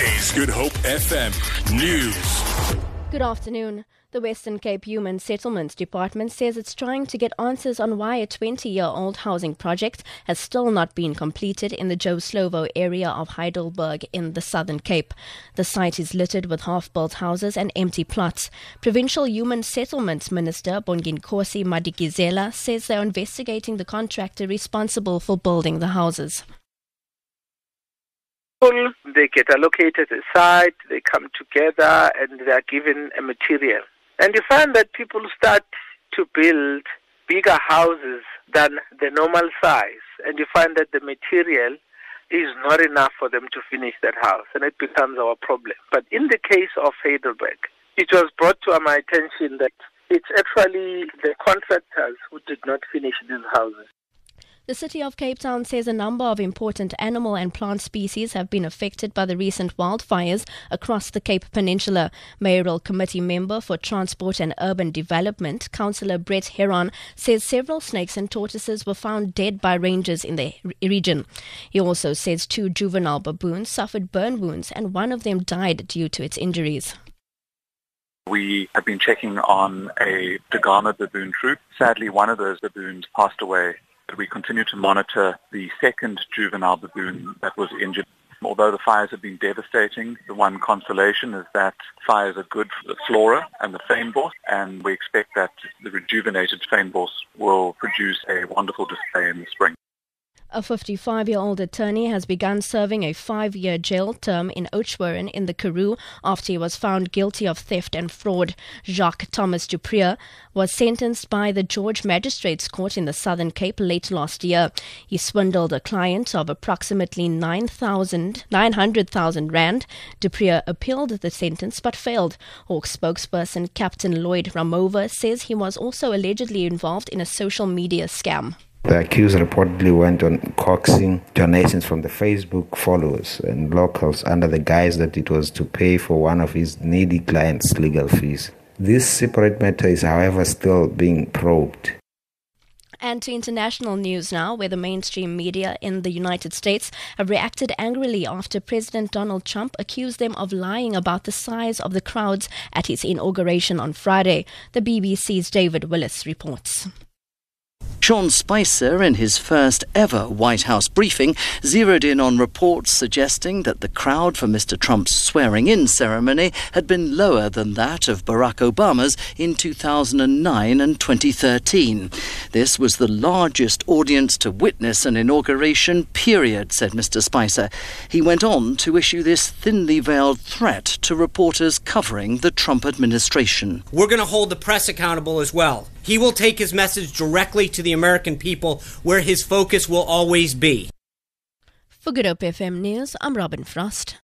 Is Good Hope FM News. Good afternoon. The Western Cape Human Settlements Department says it's trying to get answers on why a 20 year old housing project has still not been completed in the Joe Slovo area of Heidelberg in the Southern Cape. The site is littered with half built houses and empty plots. Provincial Human Settlements Minister Bonginkosi Madikizela says they're investigating the contractor responsible for building the houses they get allocated a site, they come together, and they are given a material. And you find that people start to build bigger houses than the normal size, and you find that the material is not enough for them to finish that house, and it becomes our problem. But in the case of Heidelberg, it was brought to my attention that it's actually the contractors who did not finish these houses. The city of Cape Town says a number of important animal and plant species have been affected by the recent wildfires across the Cape Peninsula. Mayoral Committee member for Transport and Urban Development, Councillor Brett Heron, says several snakes and tortoises were found dead by rangers in the region. He also says two juvenile baboons suffered burn wounds and one of them died due to its injuries. We have been checking on a Da Gama baboon troop. Sadly, one of those baboons passed away we continue to monitor the second juvenile baboon that was injured. Although the fires have been devastating, the one consolation is that fires are good for the flora and the fynbos, and we expect that the rejuvenated fynbos will produce a wonderful display in the spring. A 55 year old attorney has begun serving a five year jail term in Oudtshoorn in the Karoo after he was found guilty of theft and fraud. Jacques Thomas Duprier was sentenced by the George Magistrates Court in the Southern Cape late last year. He swindled a client of approximately 900,000 Rand. Duprier appealed the sentence but failed. Hawk spokesperson Captain Lloyd Ramovha says he was also allegedly involved in a social media scam. The accused reportedly went on coaxing donations from the Facebook followers and locals under the guise that it was to pay for one of his needy clients' legal fees. This separate matter is, however, still being probed. And to international news now, where the mainstream media in the United States have reacted angrily after President Donald Trump accused them of lying about the size of the crowds at his inauguration on Friday. The BBC's David Willis reports. Sean Spicer, in his first ever White House briefing, zeroed in on reports suggesting that the crowd for Mr. Trump's swearing in ceremony had been lower than that of Barack Obama's in 2009 and 2013. This was the largest audience to witness an inauguration, period, said Mr. Spicer. He went on to issue this thinly veiled threat to reporters covering the Trump administration. We're going to hold the press accountable as well. He will take his message directly to the American people where his focus will always be. For Good Hope FM News, I'm Robin Frost.